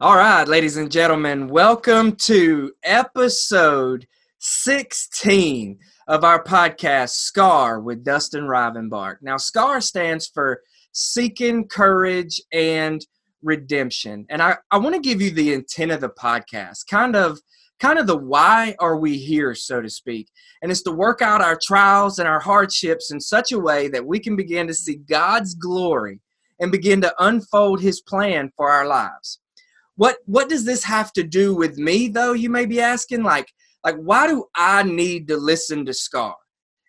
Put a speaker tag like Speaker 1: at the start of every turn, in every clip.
Speaker 1: All right, ladies and gentlemen, welcome to episode 16 of our podcast, SCAR with Dustin Rivenbark. Now, SCAR stands for Seeking Courage and Redemption. And I, I want to give you the intent of the podcast, kind of kind of the why are we here, so to speak. And it's to work out our trials and our hardships in such a way that we can begin to see God's glory and begin to unfold his plan for our lives what what does this have to do with me though you may be asking? Like like why do i need to listen to scar?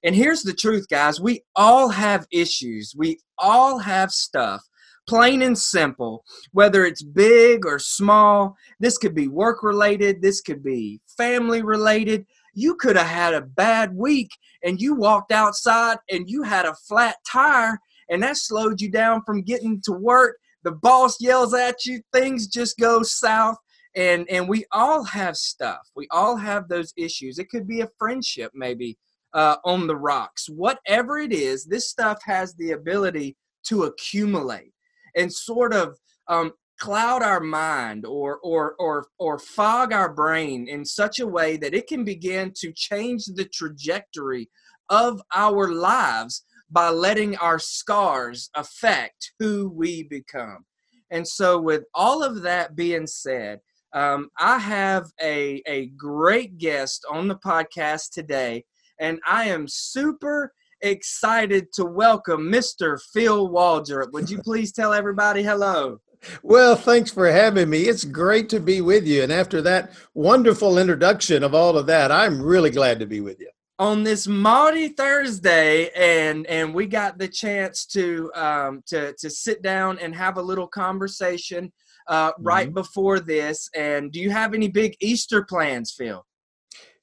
Speaker 1: And here's the truth guys we all have issues. We all have stuff plain and simple. Whether it's big or small this could be work related this could be family related you could have had a bad week and you walked outside and you had a flat tire and that slowed you down from getting to work the boss yells at you, things just go south. And and we all have stuff. We all have those issues. It could be a friendship, maybe uh, on the rocks. Whatever it is, this stuff has the ability to accumulate and sort of um, cloud our mind or or or or fog our brain in such a way that it can begin to change the trajectory of our lives by letting our scars affect who we become. And so, with all of that being said, um, I have a, a great guest on the podcast today, and I am super excited to welcome Mr. Phil Waldrep. Would you please tell everybody hello?
Speaker 2: Well, thanks for having me. It's great to be with you. And after that wonderful introduction of all of that, I'm really glad to be with you
Speaker 1: on this Maundy Thursday, and and we got the chance to um, to to sit down and have a little conversation uh, right mm-hmm. before this. And do you have any big Easter plans, Phil?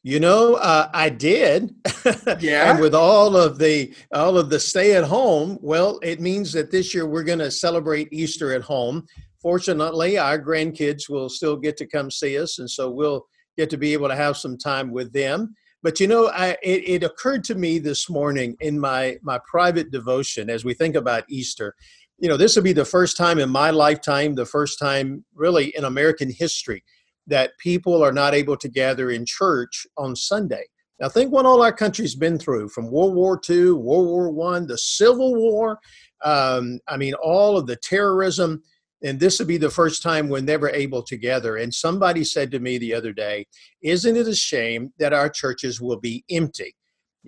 Speaker 2: You know, uh, I did.
Speaker 1: Yeah.
Speaker 2: and with all of the all of the stay at home, well, it means that this year we're going to celebrate Easter at home. Fortunately, our grandkids will still get to come see us, and so we'll get to be able to have some time with them. But you know, I, it, it occurred to me this morning in my my private devotion as we think about Easter. You know, this will be the first time in my lifetime, the first time really in American history, that people are not able to gather in church on Sunday. Now, think what all our country's been through from World War II, World War One, the Civil War. Um, I mean, all of the terrorism and this will be the first time we're never able together. And somebody said to me the other day, Isn't it a shame that our churches will be empty?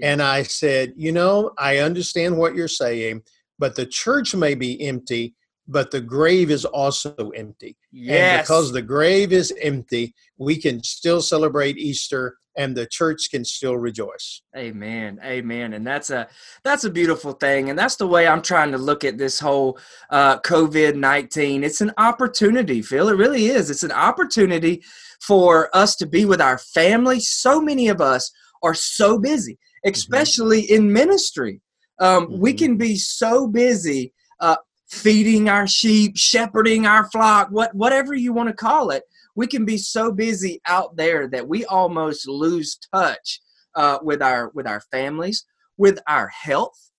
Speaker 2: And I said, You know, I understand what you're saying, but the church may be empty, but the grave is also empty.
Speaker 1: Yes.
Speaker 2: And because the grave is empty, we can still celebrate Easter and the church can still rejoice.
Speaker 1: Amen. Amen. And that's a that's a beautiful thing. And that's the way I'm trying to look at this whole uh, COVID nineteen. It's an opportunity, Phil. It really is. It's an opportunity for us to be with our family. So many of us are so busy, mm-hmm. especially mm-hmm. in ministry. Um, mm-hmm. We can be so busy uh, feeding our sheep, shepherding our flock, what whatever you want to call it we can be so busy out there that we almost lose touch uh, with our with our families, with our health,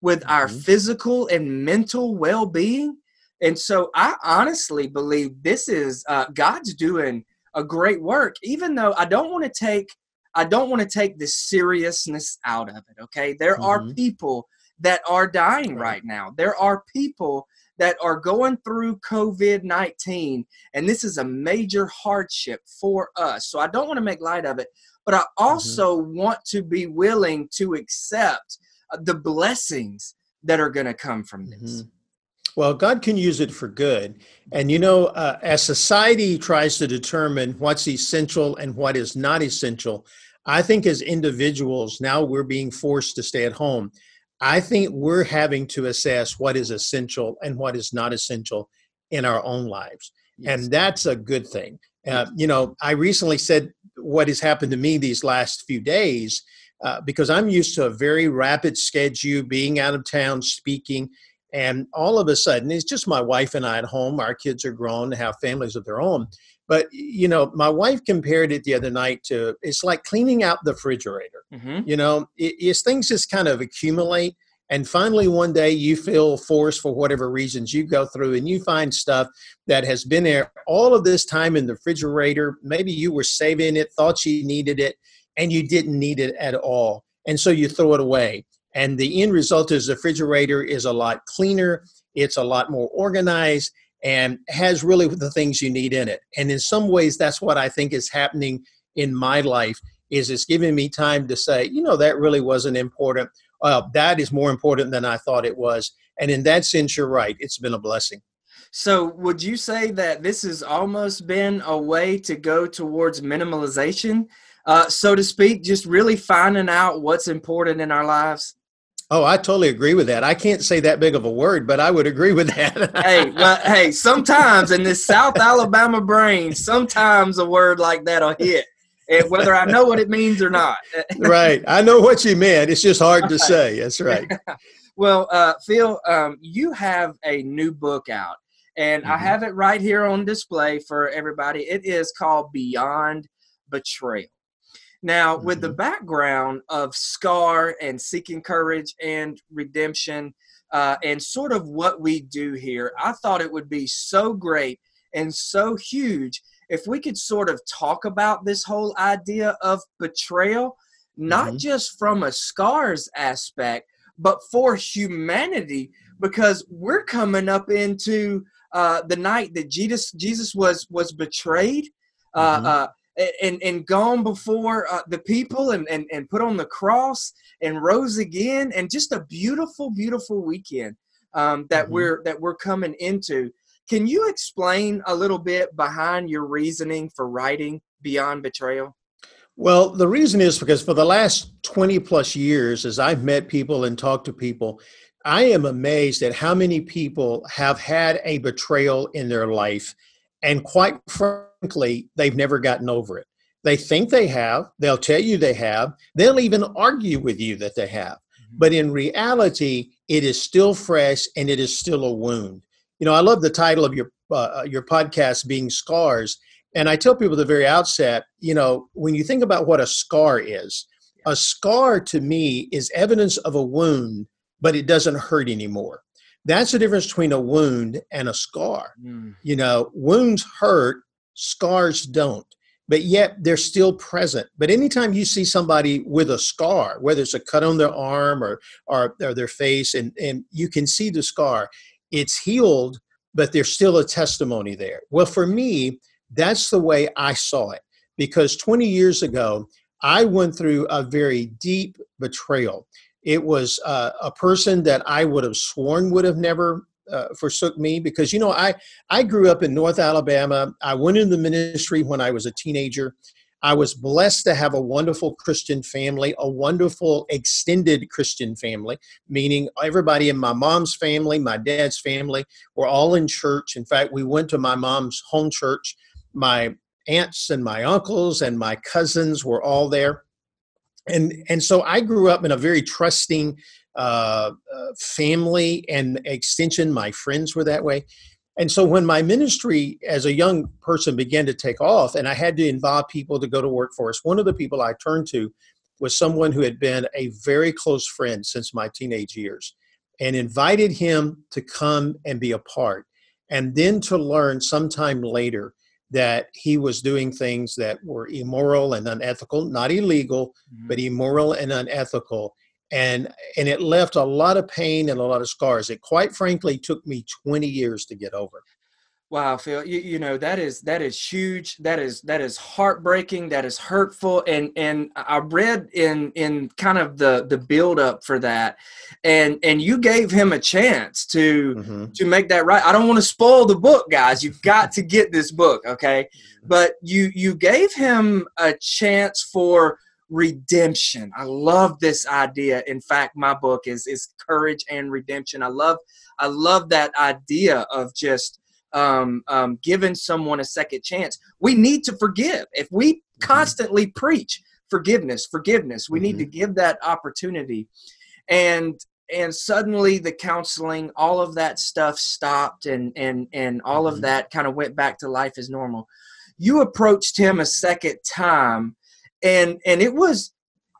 Speaker 1: with mm-hmm. our physical and mental well-being. And so I honestly believe this is uh, God's doing a great work, even though I don't want to take I don't want to take the seriousness out of it. Okay, there mm-hmm. are people that are dying right. right now. There are people that are going through COVID 19, and this is a major hardship for us. So I don't want to make light of it, but I mm-hmm. also mm-hmm. want to be willing to accept uh, the blessings that are going to come from this. Mm-hmm.
Speaker 2: Well, God can use it for good. And you know, uh, as society tries to determine what's essential and what is not essential, I think as individuals, now we're being forced to stay at home. I think we're having to assess what is essential and what is not essential in our own lives. Yes. And that's a good thing. Uh, you know, I recently said what has happened to me these last few days uh, because I'm used to a very rapid schedule, being out of town, speaking. And all of a sudden, it's just my wife and I at home. Our kids are grown, have families of their own. But you know, my wife compared it the other night to it's like cleaning out the refrigerator. Mm-hmm. You know, it, it's things just kind of accumulate, And finally, one day you feel forced for whatever reasons you go through and you find stuff that has been there all of this time in the refrigerator. Maybe you were saving it, thought you needed it, and you didn't need it at all. And so you throw it away. And the end result is the refrigerator is a lot cleaner, it's a lot more organized, and has really the things you need in it. And in some ways, that's what I think is happening in my life is it's giving me time to say, you know, that really wasn't important uh, that is more important than I thought it was. And in that sense, you're right. It's been a blessing.
Speaker 1: So, would you say that this has almost been a way to go towards minimalization, uh, so to speak, just really finding out what's important in our lives?
Speaker 2: Oh, I totally agree with that. I can't say that big of a word, but I would agree with that.
Speaker 1: hey, well, hey, sometimes in this South Alabama brain, sometimes a word like that'll hit And whether I know what it means or not.
Speaker 2: right. I know what you meant. It's just hard to say. That's right.
Speaker 1: well, uh, Phil, um, you have a new book out, and mm-hmm. I have it right here on display for everybody. It is called Beyond Betrayal. Now, mm-hmm. with the mm-hmm. background of Scar and seeking courage and redemption, uh, and sort of what we do here, I thought it would be so great and so huge if we could sort of talk about this whole idea of betrayal, not mm-hmm. just from a scars aspect, but for humanity, because we're coming up into uh, the night that Jesus Jesus was was betrayed. Uh, mm-hmm. Uh, and, and gone before uh, the people and, and, and put on the cross and rose again and just a beautiful beautiful weekend um, that mm-hmm. we're that we're coming into can you explain a little bit behind your reasoning for writing Beyond Betrayal?
Speaker 2: Well, the reason is because for the last 20 plus years, as I've met people and talked to people, I am amazed at how many people have had a betrayal in their life. And quite frankly, they've never gotten over it. They think they have, they'll tell you they have, they'll even argue with you that they have. Mm-hmm. But in reality, it is still fresh and it is still a wound you know, I love the title of your uh, uh, your podcast being scars, and I tell people at the very outset, you know, when you think about what a scar is, a scar to me is evidence of a wound, but it doesn't hurt anymore. That's the difference between a wound and a scar. Mm. You know, wounds hurt, scars don't but yet they're still present. But anytime you see somebody with a scar, whether it's a cut on their arm or or, or their face, and, and you can see the scar, it's healed, but there's still a testimony there. Well, for me, that's the way I saw it because 20 years ago, I went through a very deep betrayal. It was uh, a person that I would have sworn would have never uh, forsook me because you know I I grew up in North Alabama. I went into the ministry when I was a teenager. I was blessed to have a wonderful Christian family, a wonderful extended Christian family, meaning everybody in my mom's family, my dad's family, were all in church. In fact, we went to my mom's home church. My aunts and my uncles and my cousins were all there. And, and so I grew up in a very trusting uh, family and extension. My friends were that way. And so when my ministry as a young person began to take off and I had to involve people to go to work for us, one of the people I turned to was someone who had been a very close friend since my teenage years and invited him to come and be a part. And then to learn sometime later that he was doing things that were immoral and unethical, not illegal, mm-hmm. but immoral and unethical and and it left a lot of pain and a lot of scars. It quite frankly took me 20 years to get over.
Speaker 1: Wow phil you, you know that is that is huge. That is that is heartbreaking. That is hurtful. And and i read in in kind of the the build up for that. And and you gave him a chance to mm-hmm. to make that right. I don't want to spoil the book guys. You've got to get this book okay? But you you gave him a chance for redemption. I love this idea. In fact, my book is is courage and redemption. I love I love that idea of just um, um, giving someone a second chance. We need to forgive. If we mm-hmm. constantly preach forgiveness, forgiveness, we mm-hmm. need to mm-hmm. give that opportunity. And and suddenly the counseling, all of that stuff stopped, and and and all mm-hmm. of that kind of went back to life as normal. You approached him a second time and and it was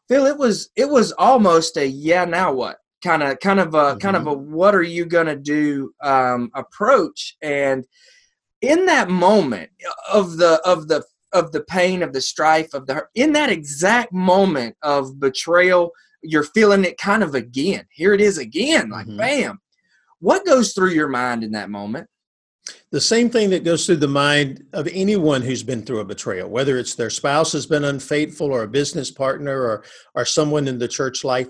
Speaker 1: Phil, it was it was almost a yeah. Now what? kind of kind of a mm-hmm. kind of a what are you gonna do um, approach and in that moment of the of the of the pain of the strife of the in that exact moment of betrayal you're feeling it kind of again here it is again like mm-hmm. bam what goes through your mind in that moment
Speaker 2: the same thing that goes through the mind of anyone who's been through a betrayal whether it's their spouse has been unfaithful or a business partner or or someone in the church life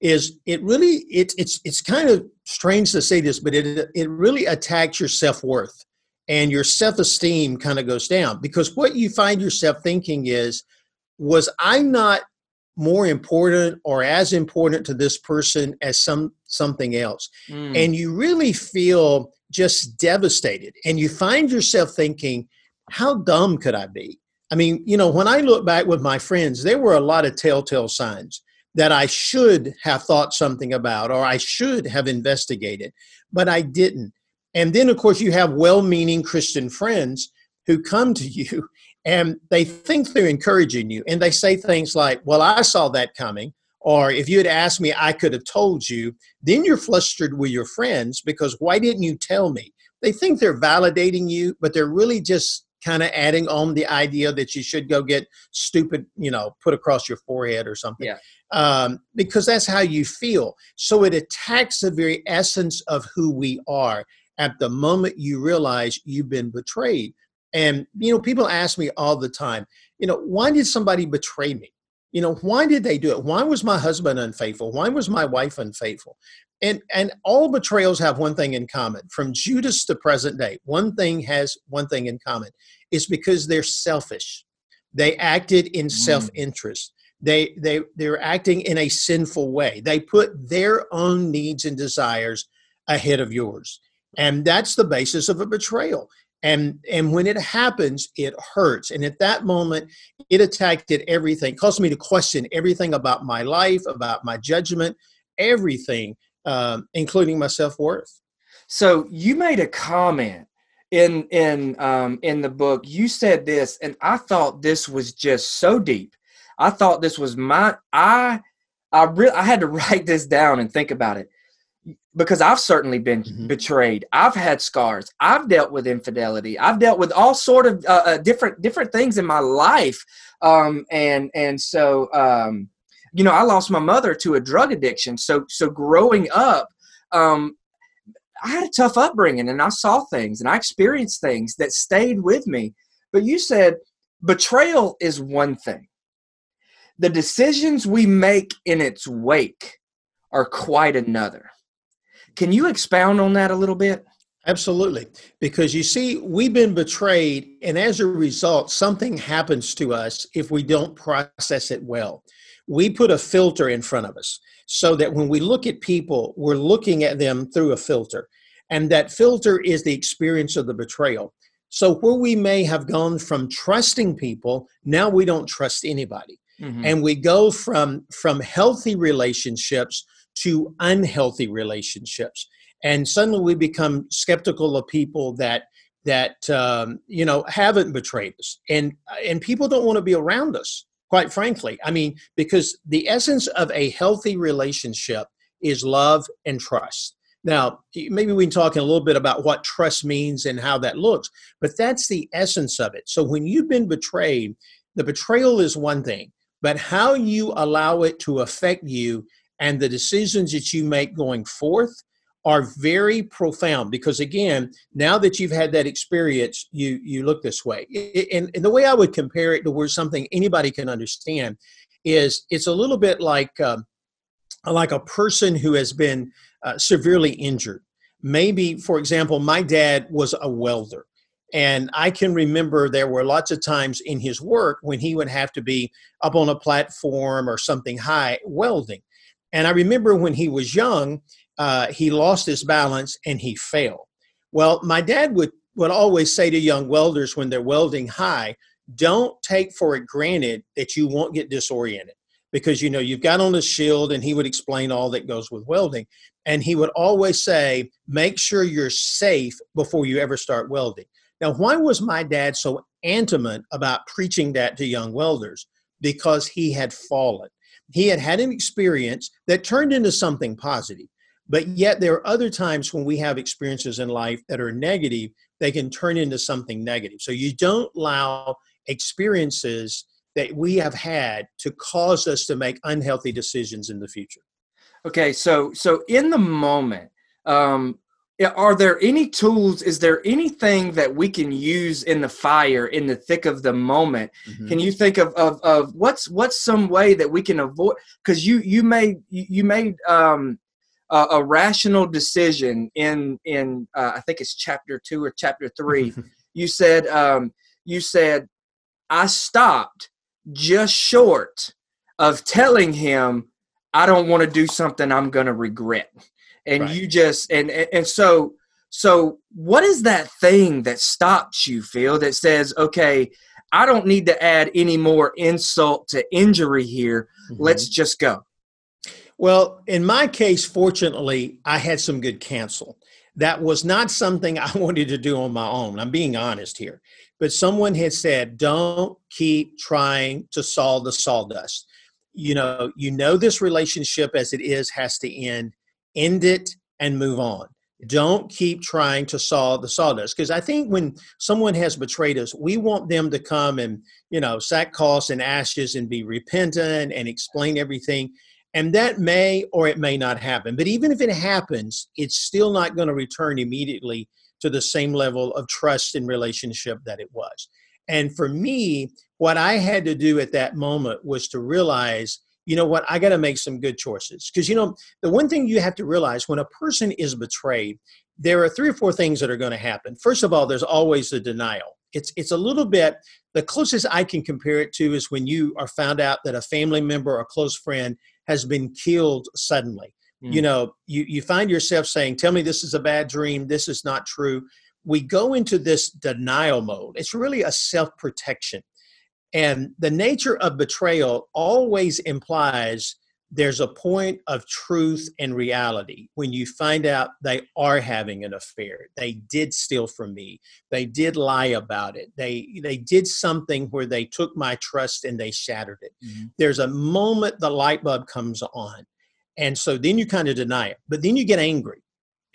Speaker 2: is it really it, it's it's kind of strange to say this but it it really attacks your self-worth and your self-esteem kind of goes down because what you find yourself thinking is was i not more important or as important to this person as some something else mm. and you really feel just devastated and you find yourself thinking how dumb could i be i mean you know when i look back with my friends there were a lot of telltale signs that I should have thought something about or I should have investigated, but I didn't. And then, of course, you have well meaning Christian friends who come to you and they think they're encouraging you and they say things like, Well, I saw that coming. Or if you had asked me, I could have told you. Then you're flustered with your friends because why didn't you tell me? They think they're validating you, but they're really just kind of adding on the idea that you should go get stupid, you know, put across your forehead or something.
Speaker 1: Yeah.
Speaker 2: Um, because that's how you feel. So it attacks the very essence of who we are at the moment you realize you've been betrayed. And, you know, people ask me all the time, you know, why did somebody betray me? You know, why did they do it? Why was my husband unfaithful? Why was my wife unfaithful? and and all betrayals have one thing in common from judas to present day one thing has one thing in common it's because they're selfish they acted in mm. self-interest they they they're acting in a sinful way they put their own needs and desires ahead of yours and that's the basis of a betrayal and and when it happens it hurts and at that moment it attacked at everything caused me to question everything about my life about my judgment everything um, including my self worth.
Speaker 1: So you made a comment in in um, in the book. You said this, and I thought this was just so deep. I thought this was my I I really I had to write this down and think about it because I've certainly been mm-hmm. betrayed. I've had scars. I've dealt with infidelity. I've dealt with all sort of uh, uh, different different things in my life, um, and and so um, you know, I lost my mother to a drug addiction. So, so growing up, um, I had a tough upbringing and I saw things and I experienced things that stayed with me. But you said betrayal is one thing. The decisions we make in its wake are quite another. Can you expound on that a little bit?
Speaker 2: Absolutely. Because you see, we've been betrayed, and as a result, something happens to us if we don't process it well we put a filter in front of us so that when we look at people, we're looking at them through a filter. And that filter is the experience of the betrayal. So, where we may have gone from trusting people, now we don't trust anybody. Mm-hmm. And we go from, from healthy relationships to unhealthy relationships. And suddenly we become skeptical of people that that um, you know haven't betrayed us and and people don't want to be around us quite frankly. I mean, because the essence of a healthy relationship is love and trust. Now, maybe we can talk a little bit about what trust means and how that looks, but that's the essence of it. So when you've been betrayed, the betrayal is one thing, but how you allow it to affect you and the decisions that you make going forth are very profound because again now that you've had that experience you you look this way and, and the way i would compare it to where something anybody can understand is it's a little bit like um, like a person who has been uh, severely injured maybe for example my dad was a welder and I can remember there were lots of times in his work when he would have to be up on a platform or something high welding. And I remember when he was young, uh, he lost his balance and he fell. Well, my dad would, would always say to young welders when they're welding high, don't take for it granted that you won't get disoriented. Because you know you've got on a shield and he would explain all that goes with welding. And he would always say make sure you're safe before you ever start welding. Now why was my dad so intimate about preaching that to young welders? Because he had fallen he had had an experience that turned into something positive. But yet, there are other times when we have experiences in life that are negative, they can turn into something negative. So you don't allow experiences that we have had to cause us to make unhealthy decisions in the future.
Speaker 1: Okay, so so in the moment, um, are there any tools? Is there anything that we can use in the fire in the thick of the moment? Mm-hmm. Can you think of, of of what's what's some way that we can avoid? Because you you made you made um, a, a rational decision in in uh, I think it's chapter two or chapter three. you said um, you said I stopped just short of telling him I don't want to do something I'm going to regret. And right. you just and, and and so so what is that thing that stops you, Phil, that says, okay, I don't need to add any more insult to injury here. Mm-hmm. Let's just go.
Speaker 2: Well, in my case, fortunately, I had some good counsel. That was not something I wanted to do on my own. I'm being honest here. But someone had said, don't keep trying to solve the sawdust you know you know this relationship as it is has to end end it and move on. Don't keep trying to solve the sawdust because i think when someone has betrayed us we want them to come and you know sack sackcloth and ashes and be repentant and explain everything and that may or it may not happen. But even if it happens it's still not going to return immediately to the same level of trust and relationship that it was. And for me, what I had to do at that moment was to realize, you know what, I got to make some good choices. Because, you know, the one thing you have to realize when a person is betrayed, there are three or four things that are going to happen. First of all, there's always the denial. It's, it's a little bit, the closest I can compare it to is when you are found out that a family member or close friend has been killed suddenly. Mm. You know, you, you find yourself saying, Tell me this is a bad dream, this is not true we go into this denial mode. It's really a self protection. And the nature of betrayal always implies there's a point of truth and reality. When you find out they are having an affair they did steal from me they did lie about it they they did something where they took my trust and they shattered it. Mm-hmm. there's a moment the light bulb comes on and so then you kind of deny it but then you get angry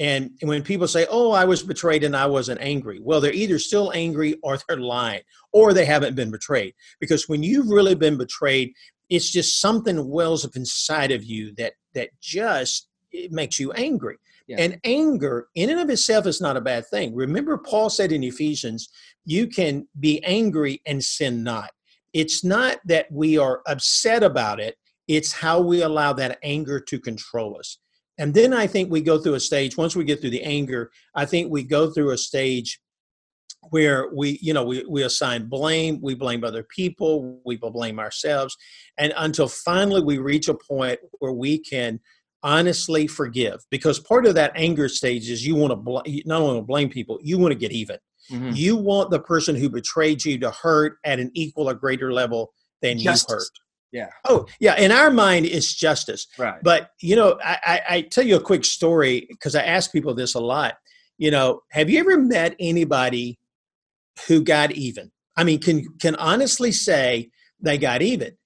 Speaker 2: and when people say, oh, I was betrayed and I wasn't angry, well, they're either still angry or they're lying or they haven't been betrayed. Because when you've really been betrayed, it's just something wells up inside of you that that just it makes you angry. Yeah. And anger in and of itself is not a bad thing. Remember, Paul said in Ephesians, you can be angry and sin not. It's not that we are upset about it, it's how we allow that anger to control us. And then I think we go through a stage, once we get through the anger, I think we go through a stage where we, you know, we, we assign blame, we blame other people, we blame ourselves, and until finally we reach a point where we can honestly forgive. Because part of that anger stage is you want to bl- not only blame people, you want to get even. Mm-hmm. You want the person who betrayed you to hurt at an equal or greater level than Justice. you hurt.
Speaker 1: Yeah.
Speaker 2: Oh, yeah. In our mind, it's justice.
Speaker 1: Right.
Speaker 2: But you know, I, I, I tell you a quick story because I ask people this a lot. You know, have you ever met anybody who got even? I mean, can can honestly say they got even?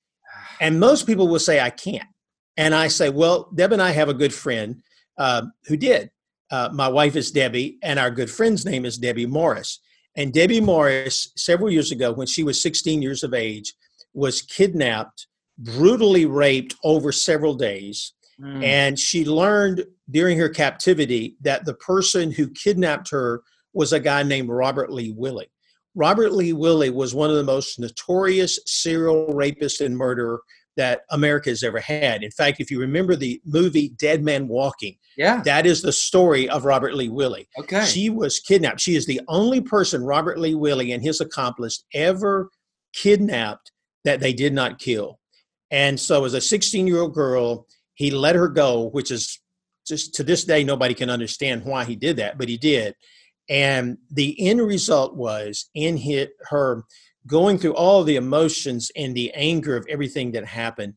Speaker 2: And most people will say I can't. And I say, well, Deb and I have a good friend uh, who did. Uh, my wife is Debbie, and our good friend's name is Debbie Morris. And Debbie Morris, several years ago, when she was 16 years of age, was kidnapped brutally raped over several days. Mm. And she learned during her captivity that the person who kidnapped her was a guy named Robert Lee Willie. Robert Lee Willie was one of the most notorious serial rapists and murderer that America has ever had. In fact, if you remember the movie Dead Man Walking,
Speaker 1: yeah,
Speaker 2: that is the story of Robert Lee Willie.
Speaker 1: Okay,
Speaker 2: she was kidnapped. She is the only person Robert Lee Willie and his accomplice ever kidnapped that they did not kill. And so, as a 16 year old girl, he let her go, which is just to this day, nobody can understand why he did that, but he did. And the end result was in hit her going through all the emotions and the anger of everything that happened.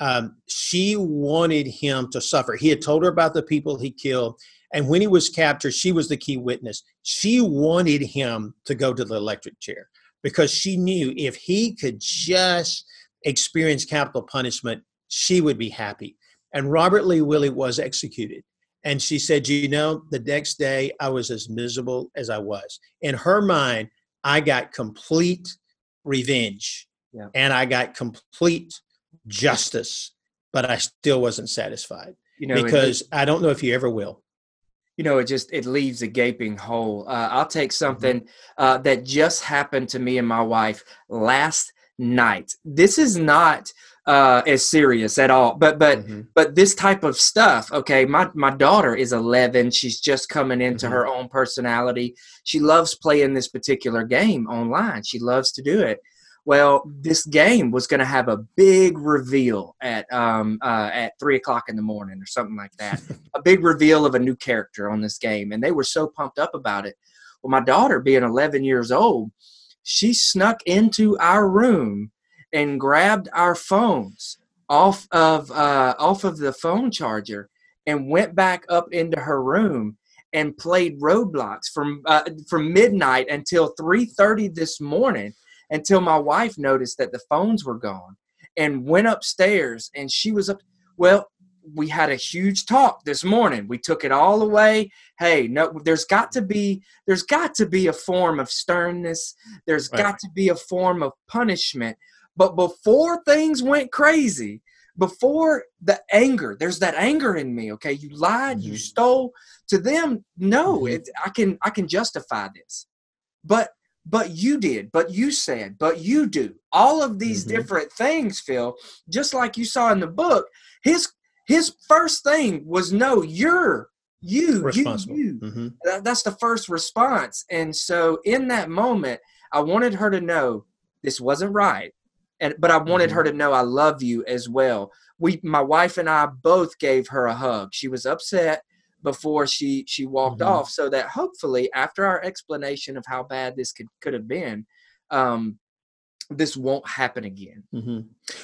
Speaker 2: Um, she wanted him to suffer. He had told her about the people he killed. And when he was captured, she was the key witness. She wanted him to go to the electric chair because she knew if he could just experience capital punishment, she would be happy. And Robert Lee Willie was executed. And she said, You know, the next day I was as miserable as I was. In her mind, I got complete revenge yeah. and I got complete justice, but I still wasn't satisfied. You know, because I don't know if you ever will.
Speaker 1: You know, it just it leaves a gaping hole. Uh, I'll take something uh, that just happened to me and my wife last night. This is not uh, as serious at all. But but mm-hmm. but this type of stuff. Okay, my my daughter is 11. She's just coming into mm-hmm. her own personality. She loves playing this particular game online. She loves to do it. Well, this game was going to have a big reveal at um, uh, at three o'clock in the morning or something like that. a big reveal of a new character on this game, and they were so pumped up about it. Well, my daughter, being 11 years old, she snuck into our room and grabbed our phones off of uh, off of the phone charger and went back up into her room and played Roblox from uh, from midnight until 3:30 this morning until my wife noticed that the phones were gone and went upstairs and she was up well we had a huge talk this morning we took it all away hey no there's got to be there's got to be a form of sternness there's right. got to be a form of punishment but before things went crazy, before the anger, there's that anger in me. Okay, you lied, mm-hmm. you stole. To them, no, mm-hmm. it, I can I can justify this, but but you did, but you said, but you do. All of these mm-hmm. different things, Phil, just like you saw in the book. His his first thing was no, you're you,
Speaker 2: responsible.
Speaker 1: you, you. Mm-hmm. That, that's the first response. And so in that moment, I wanted her to know this wasn't right and but I wanted mm-hmm. her to know I love you as well. We, my wife and I, both gave her a hug. She was upset before she she walked mm-hmm. off, so that hopefully after our explanation of how bad this could could have been, um, this won't happen again.
Speaker 2: Mm-hmm.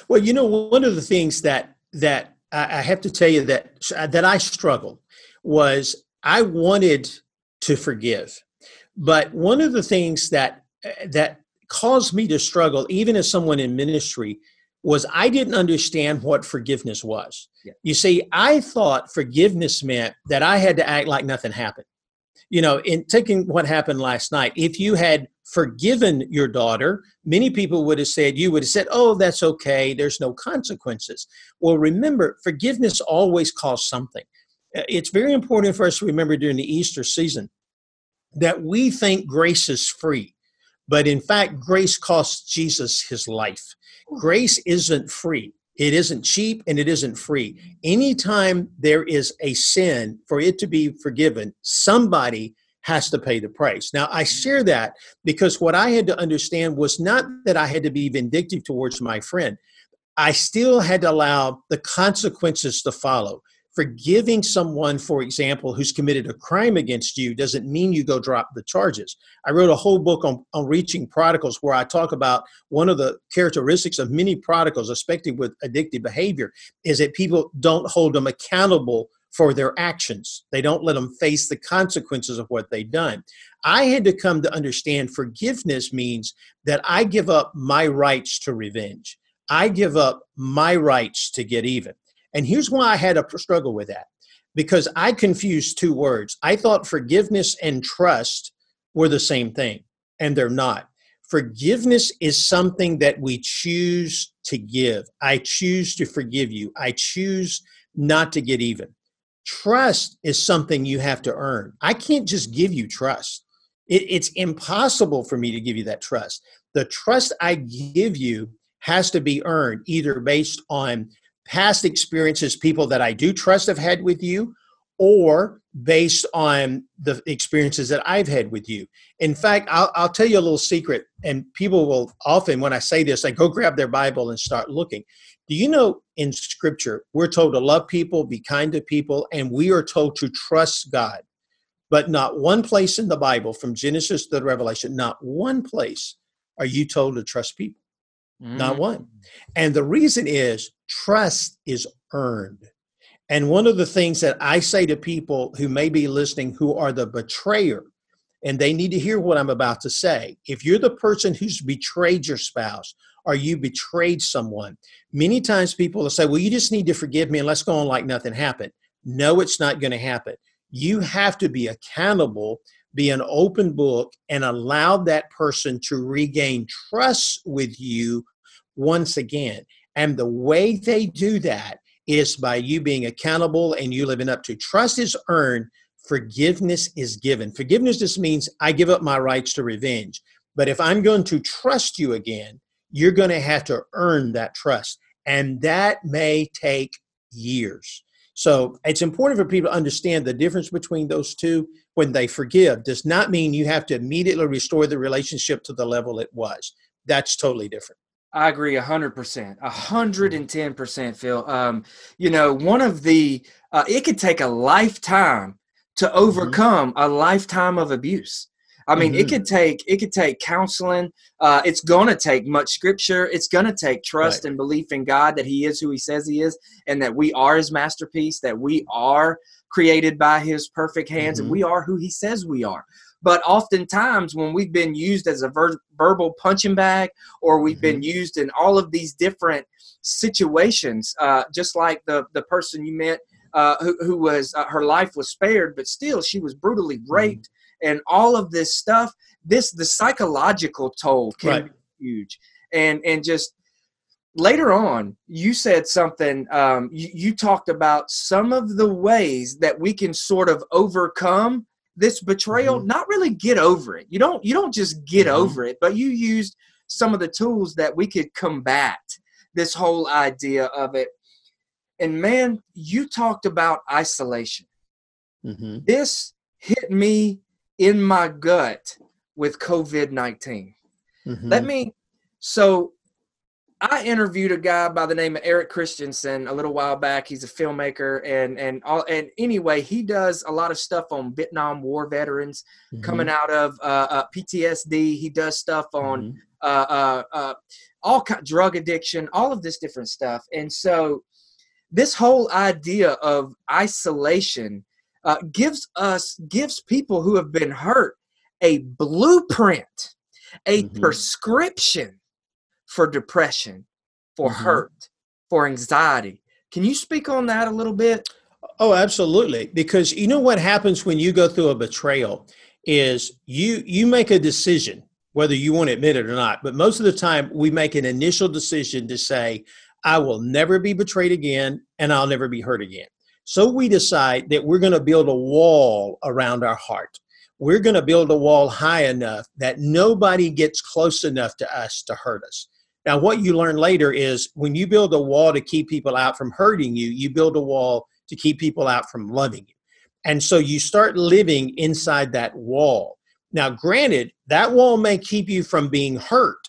Speaker 2: Well, you know, one of the things that that I have to tell you that uh, that I struggled was I wanted to forgive, but one of the things that uh, that caused me to struggle, even as someone in ministry, was I didn't understand what forgiveness was. Yeah. You see, I thought forgiveness meant that I had to act like nothing happened. You know, in taking what happened last night, if you had forgiven your daughter, many people would have said, you would have said, oh, that's okay, there's no consequences. Well, remember, forgiveness always costs something. Uh, it's very important for us to remember during the Easter season that we think grace is free. But in fact, grace costs Jesus his life. Grace isn't free. It isn't cheap and it isn't free. Anytime there is a sin, for it to be forgiven, somebody has to pay the price. Now, I share that because what I had to understand was not that I had to be vindictive towards my friend. I still had to allow the consequences to follow forgiving someone, for example, who's committed a crime against you doesn't mean you go drop the charges. I wrote a whole book on, on reaching prodigals where I talk about one of the characteristics of many prodigals, especially with addictive behavior, is that people don't hold them accountable for their actions. They don't let them face the consequences of what they've done. I had to come to understand forgiveness means that I give up my rights to revenge. I give up my rights to get even. And here's why I had a struggle with that because I confused two words. I thought forgiveness and trust were the same thing, and they're not. Forgiveness is something that we choose to give. I choose to forgive you. I choose not to get even. Trust is something you have to earn. I can't just give you trust. It, it's impossible for me to give you that trust. The trust I give you has to be earned either based on past experiences people that I do trust have had with you, or based on the experiences that I've had with you. In fact, I'll, I'll, tell you a little secret, and people will often, when I say this, they go grab their Bible and start looking. Do you know in Scripture, we're told to love people, be kind to people, and we are told to trust God. But not one place in the Bible, from Genesis to Revelation, not one place are you told to trust people. Mm. Not one. And the reason is trust is earned. And one of the things that I say to people who may be listening who are the betrayer and they need to hear what I'm about to say. If you're the person who's betrayed your spouse or you betrayed someone, many times people will say, Well, you just need to forgive me and let's go on like nothing happened. No, it's not going to happen. You have to be accountable, be an open book, and allow that person to regain trust with you once again. And the way they do that is by you being accountable and you living up to trust is earned forgiveness is given. Forgiveness just means I give up my rights to revenge. But if I'm going to trust you again, you're going to have to earn that trust. And that may take years. So it's important for people to understand the difference between those two. When they forgive, does not mean you have to immediately restore the relationship to the level it was. That's totally different.
Speaker 1: I agree 100%. 110%, Phil. Um, you know, one of the, uh, it could take a lifetime to mm-hmm. overcome mm-hmm. a lifetime of abuse. I mean, mm-hmm. it could take it could take counseling. Uh, it's going to take much scripture. It's going to take trust right. and belief in God that He is who He says He is, and that we are His masterpiece. That we are created by His perfect hands, mm-hmm. and we are who He says we are. But oftentimes, when we've been used as a ver- verbal punching bag, or we've been mm-hmm. used in all of these different situations, uh, just like the the person you met uh, who, who, was uh, her life was spared, but still she was brutally mm-hmm. raped mm-hmm. and all of this stuff. This the psychological toll can right. be huge, and and just later on you said something um, you, you, talked about some of the ways that we can sort of overcome this betrayal mm-hmm. not really get over it you don't you don't just get mm-hmm. over it but you used some of the tools that we could combat this whole idea of it and man, you talked about isolation. Mm-hmm. This hit me in my gut with COVID 19. Mm-hmm. Let me, so I interviewed a guy by the name of Eric Christensen a little while back. He's a filmmaker and and all and anyway, he does a lot of stuff on Vietnam War veterans mm-hmm. coming out of uh, uh, PTSD. He does stuff on mm-hmm. uh, uh, uh, all kind, drug addiction, all of this different stuff. And so this whole idea of isolation uh, gives us gives people who have been hurt a blueprint a mm-hmm. prescription for depression for mm-hmm. hurt for anxiety can you speak on that a little bit
Speaker 2: oh absolutely because you know what happens when you go through a betrayal is you you make a decision whether you want to admit it or not but most of the time we make an initial decision to say I will never be betrayed again and I'll never be hurt again. So we decide that we're going to build a wall around our heart. We're going to build a wall high enough that nobody gets close enough to us to hurt us. Now, what you learn later is when you build a wall to keep people out from hurting you, you build a wall to keep people out from loving you. And so you start living inside that wall. Now, granted, that wall may keep you from being hurt,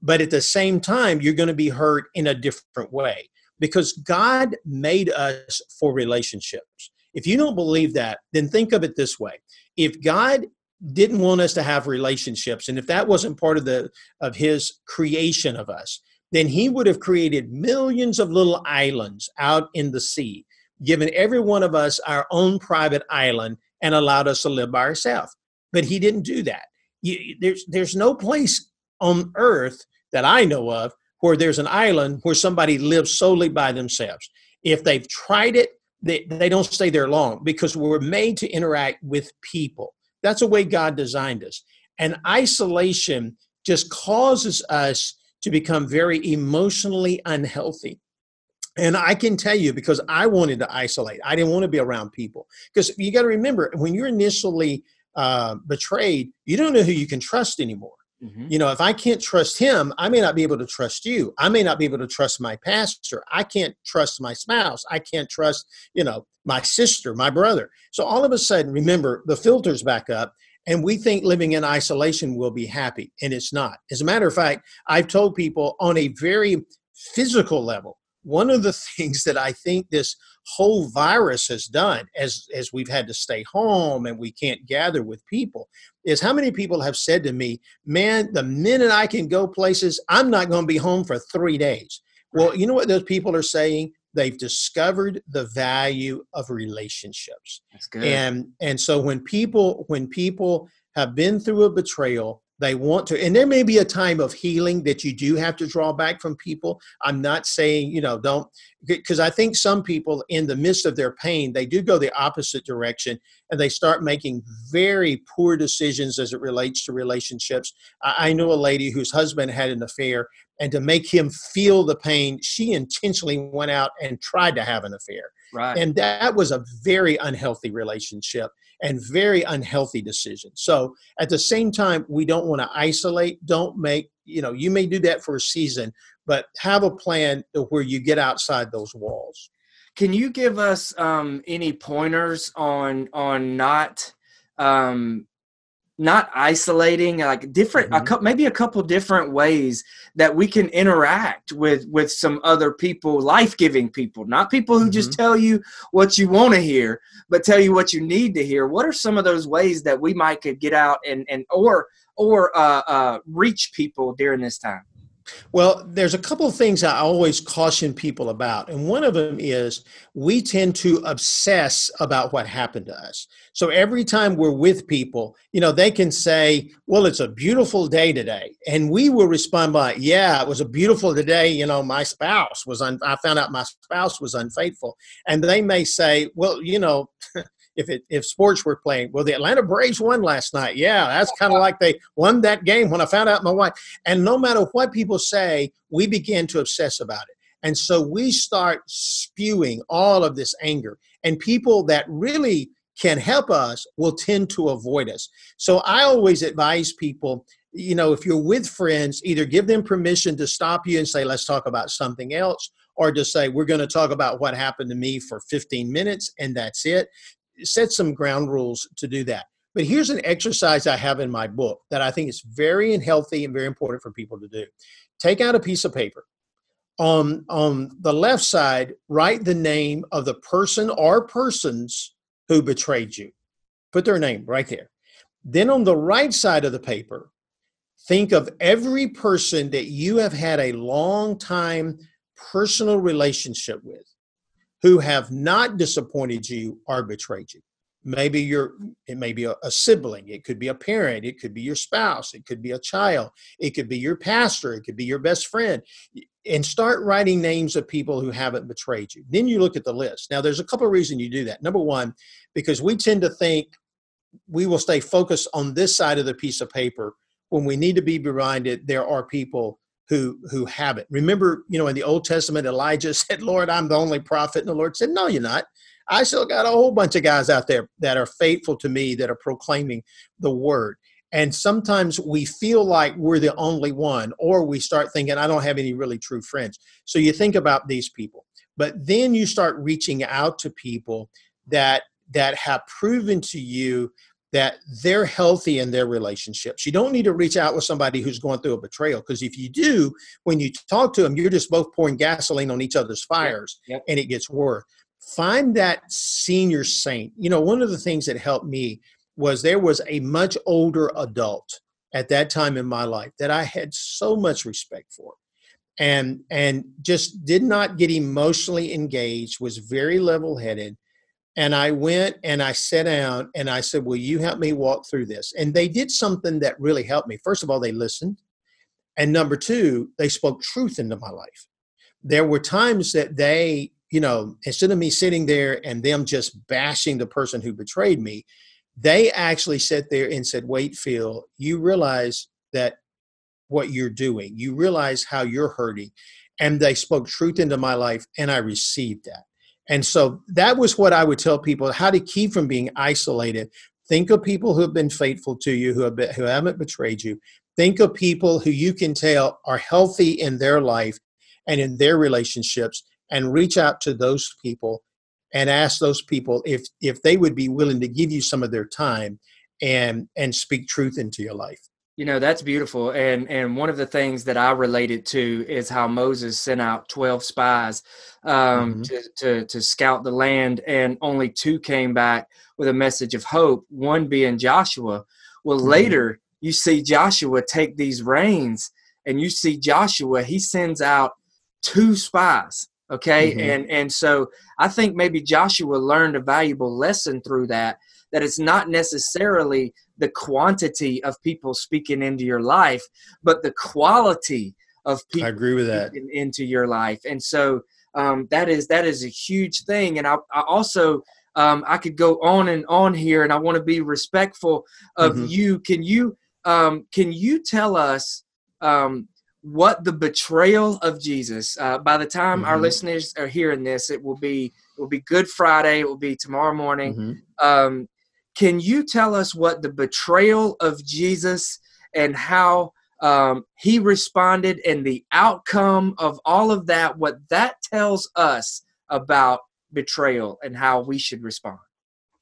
Speaker 2: but at the same time, you're going to be hurt in a different way because God made us for relationships. If you don't believe that, then think of it this way. If God didn't want us to have relationships and if that wasn't part of the of his creation of us, then he would have created millions of little islands out in the sea, given every one of us our own private island and allowed us to live by ourselves. But he didn't do that. You, there's there's no place on earth that I know of where there's an island where somebody lives solely by themselves. If they've tried it, they, they don't stay there long because we're made to interact with people. That's the way God designed us. And isolation just causes us to become very emotionally unhealthy. And I can tell you because I wanted to isolate, I didn't want to be around people. Because you got to remember, when you're initially uh, betrayed, you don't know who you can trust anymore. Mm-hmm. You know, if I can't trust him, I may not be able to trust you. I may not be able to trust my pastor. I can't trust my spouse. I can't trust, you know, my sister, my brother. So all of a sudden, remember, the filters back up and we think living in isolation will be happy, and it's not. As a matter of fact, I've told people on a very physical level, one of the things that I think this whole virus has done as as we've had to stay home and we can't gather with people is how many people have said to me, "Man, the minute I can go places, I'm not going to be home for 3 days." Well, you know what those people are saying? They've discovered the value of relationships. And and so when people when people have been through a betrayal they want to and there may be a time of healing that you do have to draw back from people. I'm not saying you know don't because i think some people in the midst of their pain they do go the opposite direction and they start making very poor decisions as it relates to relationships. I, know a lady whose husband had an affair and to make him feel the pain she intentionally went out and tried to have an affair.
Speaker 1: Right.
Speaker 2: And that was a very unhealthy relationship and very unhealthy decisions. So at the same time, we don't want to isolate. Don't make, you know, you may do that for a season, but have a plan where you get outside those walls.
Speaker 1: Can you give us um, any pointers on on not um, not isolating like different mm-hmm. a, maybe a couple different ways that we can interact with with some other people life-giving people not people who mm-hmm. just tell you what you want to hear but tell you what you need to hear what are some of those ways that we might could get out and and or or uh, uh, reach people during this time
Speaker 2: well, there's a couple of things I always caution people about. And one of them is we tend to obsess about what happened to us. So every time we're with people, you know, they can say, Well, it's a beautiful day today. And we will respond by, Yeah, it was a beautiful day. You know, my spouse was, un- I found out my spouse was unfaithful. And they may say, Well, you know, if it if sports were playing. Well, the Atlanta Braves won last night. Yeah, that's kind of like they won that game when I found out my wife. And no matter what people say, we begin to obsess about it. And so we start spewing all of this anger. And people that really can help us will tend to avoid us. So I always advise people, you know, if you're with friends, either give them permission to stop you and say, let's talk about something else, or just say, we're going to talk about what happened to me for 15 minutes and that's it set some ground rules to do that. But here's an exercise I have in my book that I think is very healthy and very important for people to do. Take out a piece of paper. On, on the left side, write the name of the person or persons who betrayed you. Put their name right there. Then on the right side of the paper, think of every person that you have had a long time personal relationship with who have not disappointed you or betrayed you. Maybe you're, it may be a, a, sibling, it could be a parent, it could be your spouse, it could be a child, it could be your pastor, it could be your best friend. And start writing names of people who haven't betrayed you. Then you look at the list. Now, there's a couple of reasons you do that. Number one, because we tend to think we will stay focused on this side of the piece of paper when we need to be reminded there are people who who have it. Remember, you know, in the Old Testament, Elijah said, "Lord, I'm the only prophet," and the Lord said, "No, you're not. I still got a whole bunch of guys out there that are faithful to me, that are proclaiming the word." And sometimes we feel like we're the only one, or we start thinking, "I don't have any really true friends." So you think about these people, but then you start reaching out to people that that have proven to you that they're healthy in their relationships. You don't need to reach out with somebody who's going through a betrayal because if you do, when you talk to them, you're just both pouring gasoline on each other's fires yep. Yep. and it gets worse. Find that senior saint. You know, one of the things that helped me was there was a much older adult at that time in my life that I had so much respect for and and just did not get emotionally engaged was very level-headed and I went and I sat down and I said, Will you help me walk through this? And they did something that really helped me. First of all, they listened. And number two, they spoke truth into my life. There were times that they, you know, instead of me sitting there and them just bashing the person who betrayed me, they actually sat there and said, Wait, Phil, you realize that what you're doing, you realize how you're hurting. And they spoke truth into my life, and I received that. And so that was what I would tell people how to keep from being isolated. Think of people who have been faithful to you, who, have been, who haven't betrayed you. Think of people who you can tell are healthy in their life and in their relationships, and reach out to those people and ask those people if, if they would be willing to give you some of their time and, and speak truth into your life.
Speaker 1: You know, that's beautiful. And and one of the things that I related to is how Moses sent out 12 spies um, mm-hmm. to, to, to scout the land, and only two came back with a message of hope, one being Joshua. Well, mm-hmm. later you see Joshua take these reins, and you see Joshua, he sends out two spies. Okay. Mm-hmm. And and so I think maybe Joshua learned a valuable lesson through that that it's not necessarily the quantity of people speaking into your life, but the quality of people.
Speaker 2: I agree with that.
Speaker 1: Into your life, and so um, that is that is a huge thing. And I, I also um, I could go on and on here, and I want to be respectful of mm-hmm. you. Can you um, can you tell us um, what the betrayal of Jesus? Uh, by the time mm-hmm. our listeners are hearing this, it will be it will be Good Friday. It will be tomorrow morning. Mm-hmm. Um, can you tell us what the betrayal of Jesus and how um, he responded and the outcome of all of that? What that tells us about betrayal and how we should respond.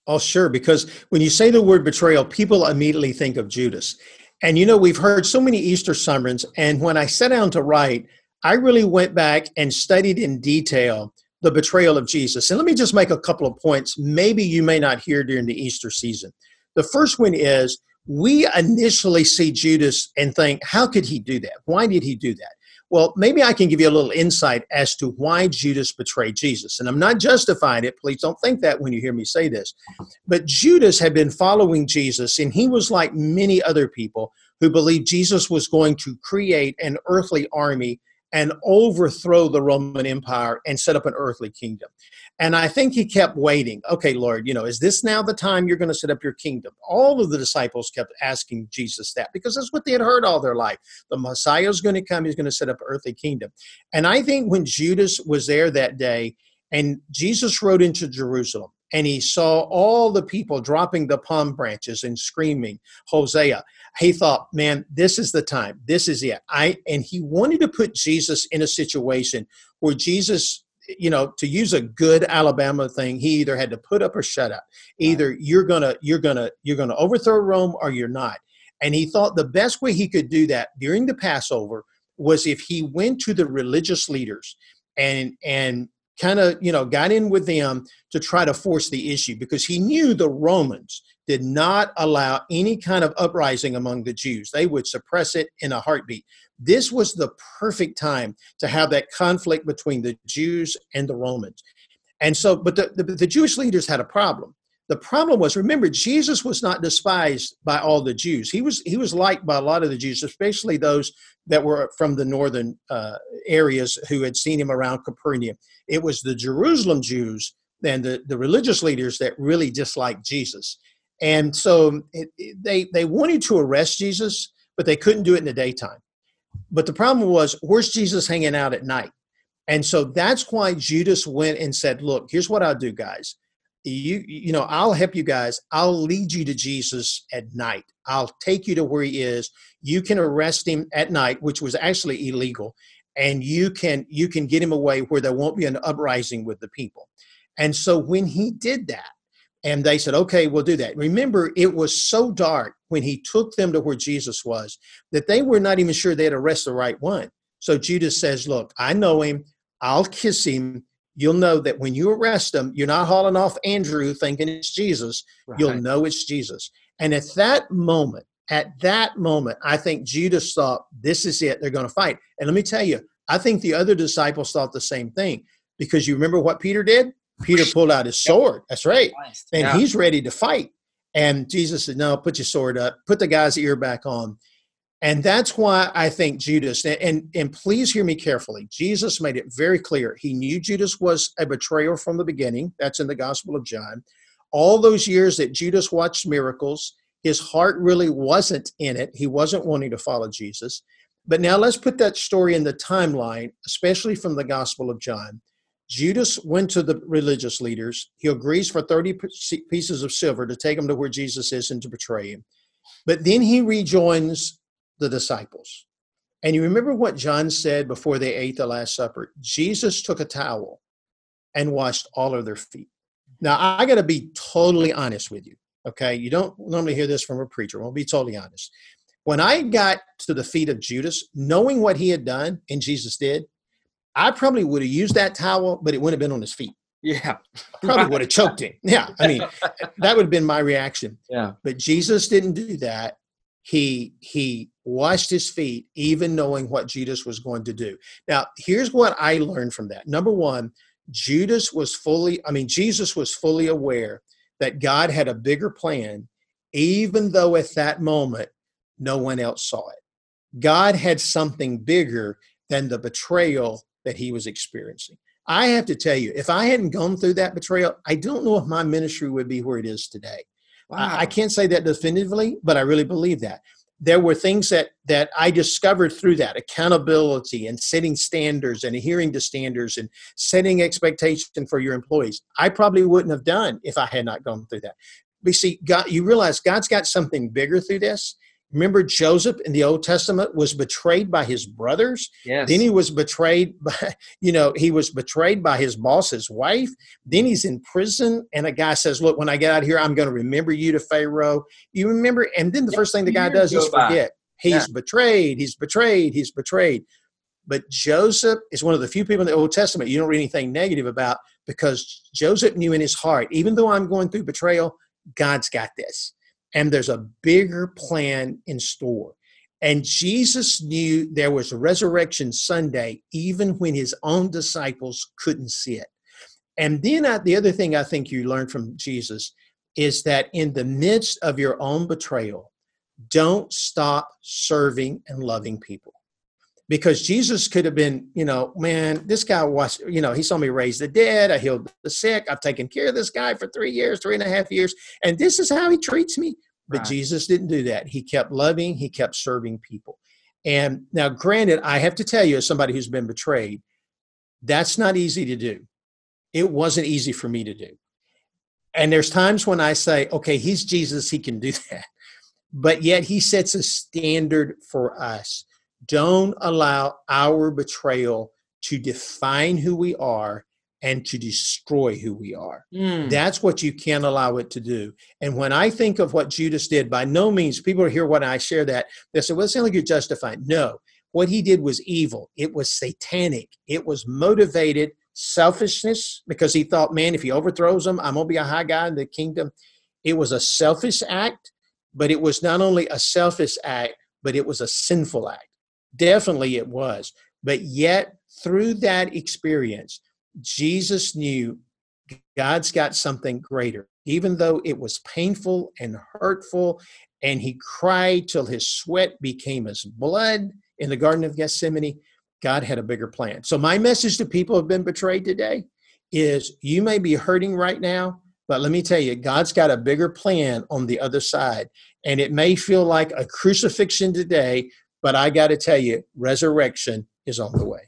Speaker 2: Oh, sure. Because when you say the word betrayal, people immediately think of Judas. And you know, we've heard so many Easter sermons. And when I sat down to write, I really went back and studied in detail the betrayal of Jesus. And let me just make a couple of points. Maybe you may not hear during the Easter season. The first one is we initially see Judas and think, how could he do that? Why did he do that? Well, maybe I can give you a little insight as to why Judas betrayed Jesus. And I'm not justifying it. Please don't think that when you hear me say this. But Judas had been following Jesus, and he was like many other people who believed Jesus was going to create an earthly army and overthrow the Roman Empire and set up an earthly kingdom. And I think he kept waiting. Okay, Lord, you know, is this now the time you're going to set up your kingdom? All of the disciples kept asking Jesus that because that's what they had heard all their life. The Messiah is going to come, he's going to set up an earthly kingdom. And I think when Judas was there that day and Jesus rode into Jerusalem and he saw all the people dropping the palm branches and screaming, Hosanna, he thought, man, this is the time. This is it. I and he wanted to put Jesus in a situation where Jesus you know to use a good alabama thing he either had to put up or shut up either you're gonna you're gonna you're gonna overthrow rome or you're not and he thought the best way he could do that during the passover was if he went to the religious leaders and and kind of you know got in with them to try to force the issue because he knew the romans did not allow any kind of uprising among the jews they would suppress it in a heartbeat this was the perfect time to have that conflict between the Jews and the Romans. And so, but the, the, the, Jewish leaders had a problem. The problem was, remember, Jesus was not despised by all the Jews. He was he was liked by a lot of the Jews, especially those that were from the northern uh, areas who had seen him around Capernaum. It was the Jerusalem Jews and the, the religious leaders that really disliked Jesus. And so it, it, they they wanted to arrest Jesus, but they couldn't do it in the daytime. But the problem was, where's Jesus hanging out at night? And so that's why Judas went and said, Look, here's what I'll do, guys. You, you know, I'll help you guys. I'll lead you to Jesus at night. I'll take you to where he is. You can arrest him at night, which was actually illegal, and you can you can get him away where there won't be an uprising with the people. And so when he did that, and they said, okay, we'll do that. Remember, it was so dark when he took them to where Jesus was that they were not even sure they had arrested the right one. So Judas says, look, I know him. I'll kiss him. You'll know that when you arrest them, you're not hauling off Andrew thinking it's Jesus. Right. You'll know it's Jesus. And at that moment, at that moment, I think Judas thought, this is it. They're going to fight. And let me tell you, I think the other disciples thought the same thing because you remember what Peter did? Peter pulled out his sword. That's right. And yeah. he's ready to fight. And Jesus said, No, put your sword up, put the guy's ear back on. And that's why I think Judas, and, and please hear me carefully, Jesus made it very clear. He knew Judas was a betrayer from the beginning. That's in the Gospel of John. All those years that Judas watched miracles, his heart really wasn't in it. He wasn't wanting to follow Jesus. But now let's put that story in the timeline, especially from the Gospel of John. Judas went to the religious leaders. He agrees for 30 pieces of silver to take him to where Jesus is and to betray him. But then he rejoins the disciples. And you remember what John said before they ate the Last Supper? Jesus took a towel and washed all of their feet. Now, I got to be totally honest with you. Okay. You don't normally hear this from a preacher. I'll be totally honest. When I got to the feet of Judas, knowing what he had done and Jesus did, I probably would have used that towel, but it wouldn't have been on his feet.
Speaker 1: Yeah.
Speaker 2: probably would have choked him. Yeah. I mean, that would have been my reaction.
Speaker 1: Yeah.
Speaker 2: But Jesus didn't do that. He he washed his feet, even knowing what Judas was going to do. Now, here's what I learned from that. Number one, Judas was fully, I mean, Jesus was fully aware that God had a bigger plan, even though at that moment no one else saw it. God had something bigger than the betrayal that he was experiencing. I have to tell you, if I hadn't gone through that betrayal, I don't know if my ministry would be where it is today. Wow. I, I can't say that definitively, but I really believe that there were things that that I discovered through that accountability and setting standards and adhering to standards and setting expectation for your employees. I probably wouldn't have done if I had not gone through that. But see, God, you realize God's got something bigger through this, Remember, Joseph in the Old Testament was betrayed by his brothers.
Speaker 1: Yes.
Speaker 2: Then he was betrayed by, you know, he was betrayed by his boss's wife. Then he's in prison, and a guy says, "Look, when I get out here, I'm going to remember you to Pharaoh." You remember, and then the first thing the guy does is forget. He's yeah. betrayed. He's betrayed. He's betrayed. But Joseph is one of the few people in the Old Testament you don't read anything negative about because Joseph knew in his heart, even though I'm going through betrayal, God's got this and there's a bigger plan in store. And Jesus knew there was a resurrection Sunday, even when his own disciples couldn't see it. And then I, the other thing I think you learned from Jesus is that in the midst of your own betrayal, don't stop serving and loving people. Because Jesus could have been, you know, man, this guy was, you know, he saw me raise the dead. I healed the sick. I've taken care of this guy for three years, three and a half years. And this is how he treats me. But right. Jesus didn't do that. He kept loving, he kept serving people. And now, granted, I have to tell you, as somebody who's been betrayed, that's not easy to do. It wasn't easy for me to do. And there's times when I say, okay, he's Jesus, he can do that. But yet he sets a standard for us. Don't allow our betrayal to define who we are and to destroy who we are. Mm. That's what you can't allow it to do. And when I think of what Judas did, by no means, people are hear when I share that, they say, well, it sounds like you're justifying. No, what he did was evil. It was satanic. It was motivated selfishness because he thought, man, if he overthrows them, I'm going to be a high guy in the kingdom. It was a selfish act, but it was not only a selfish act, but it was a sinful act. Definitely it was. But yet, through that experience, Jesus knew God's got something greater, even though it was painful and hurtful, and he cried till his sweat became as blood in the Garden of Gethsemane. God had a bigger plan. So, my message to people who have been betrayed today is you may be hurting right now, but let me tell you, God's got a bigger plan on the other side. And it may feel like a crucifixion today, but I got to tell you, resurrection is on the way.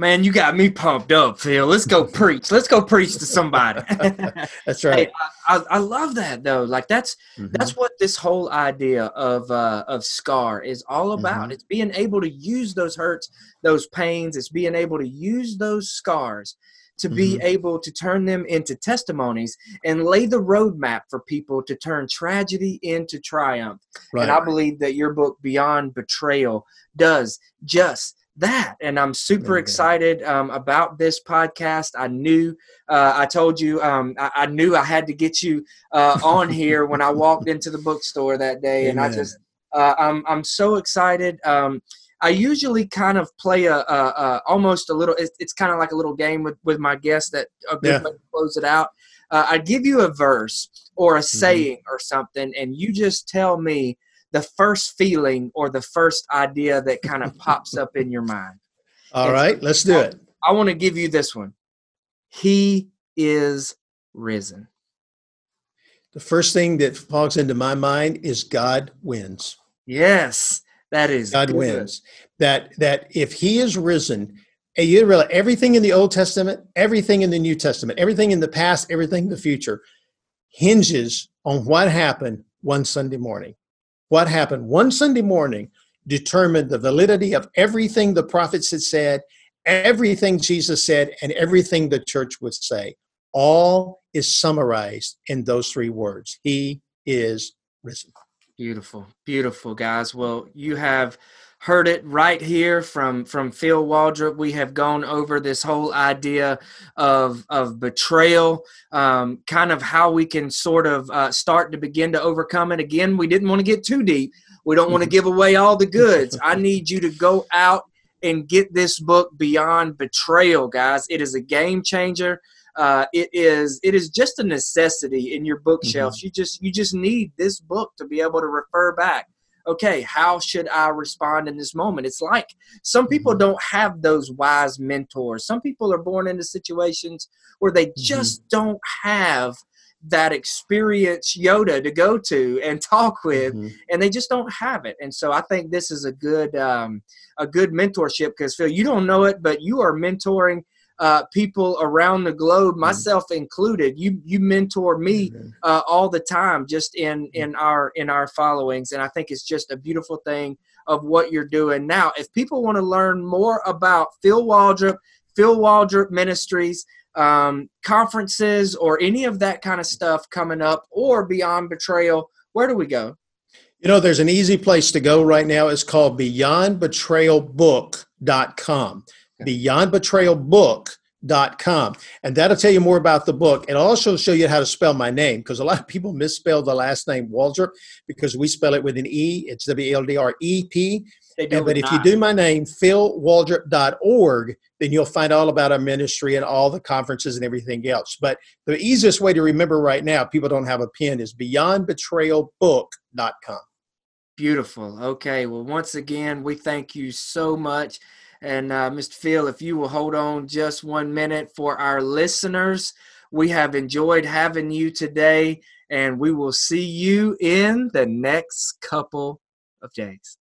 Speaker 1: Man, you got me pumped up, Phil. Let's go preach. Let's go preach to somebody.
Speaker 2: that's right. Hey,
Speaker 1: I, I, love that though. Like that's mm-hmm. that's what this whole idea of uh, of scar is all about. Mm-hmm. It's being able to use those hurts, those pains. It's being able to use those scars to be mm-hmm. able to turn them into testimonies and lay the roadmap for people to turn tragedy into triumph. Right. And I believe that your book, Beyond Betrayal, does just that and i'm super excited um, about this podcast i knew uh, i told you um, I, I, knew i had to get you uh, on here when i walked into the bookstore that day and i just uh, I'm, I'm so excited um, i usually kind of play a, a, a almost a little it's, it's kind of like a little game with, with my guests that a good yeah. way to close it out uh, i give you a verse or a mm-hmm. saying or something and you just tell me the first feeling or the first idea that kind of pops up in your mind.
Speaker 2: All right, so let's do
Speaker 1: I,
Speaker 2: it.
Speaker 1: I want to give you this one. He is risen.
Speaker 2: The first thing that falls into my mind is God wins.
Speaker 1: Yes, that is
Speaker 2: God good. wins. That that if He is risen, and you realize everything in the Old Testament, everything in the New Testament, everything in the past, everything in the future, hinges on what happened one Sunday morning what happened one Sunday morning determined the validity of everything the prophets had said, everything Jesus said, and everything the church would say. All is summarized in those three words He is risen.
Speaker 1: Beautiful, beautiful, guys. Well, you have heard it right here from from Phil Waldrep. We have gone over this whole idea of of betrayal, um, kind of how we can sort of uh, start to begin to overcome it. Again, we didn't want to get too deep. We don't want to give away all the goods. I need you to go out and get this book beyond betrayal, guys. It is a game changer. Uh, it is it is just a necessity in your bookshelf.
Speaker 2: Mm-hmm.
Speaker 1: You just you just need this book to be able to refer back. Okay, how should I respond in this moment? It's like some people
Speaker 2: Mhm.
Speaker 1: don't have those wise mentors. Some people are born into situations where they
Speaker 2: Mm-hmm.
Speaker 1: just don't have that experience Yoda to go to and talk with
Speaker 2: Mhm.
Speaker 1: and they just don't have it. And so I think this is a good um, a good mentorship because Phil, you don't know it, but you are mentoring uh, people around the globe,
Speaker 2: Mm-hmm.
Speaker 1: myself included. You you mentor me
Speaker 2: Mhm.
Speaker 1: uh, all the time, just in
Speaker 2: Mm-hmm.
Speaker 1: in our in our followings, and I think it's just a beautiful thing of what you're doing now. If people want to learn more about Phil Waldrep, Phil Waldrep Ministries. Um, conferences or any of that kind of stuff coming up or beyond betrayal where do we go
Speaker 2: You know, there's an easy place to go right now. It's called beyondbetrayalbook.com. Beyondbetrayalbook.com. And that'll tell you more about the book and also show you how to spell my name because a lot of people misspell the last name Waldrep because we spell it with an E. It's W L D R E P. Yeah, but if you do my name, philwaldrep.org, then you'll find all about our ministry and all the conferences and everything else. But the easiest way to remember right now, people don't have a pen, is beyondbetrayalbook.com.
Speaker 1: Beautiful. Okay. Well, once again, we thank you so much. And uh, Mr. Phil, if you will hold on just one minute for our listeners, we have enjoyed having you today, and we will see you in the next couple of days.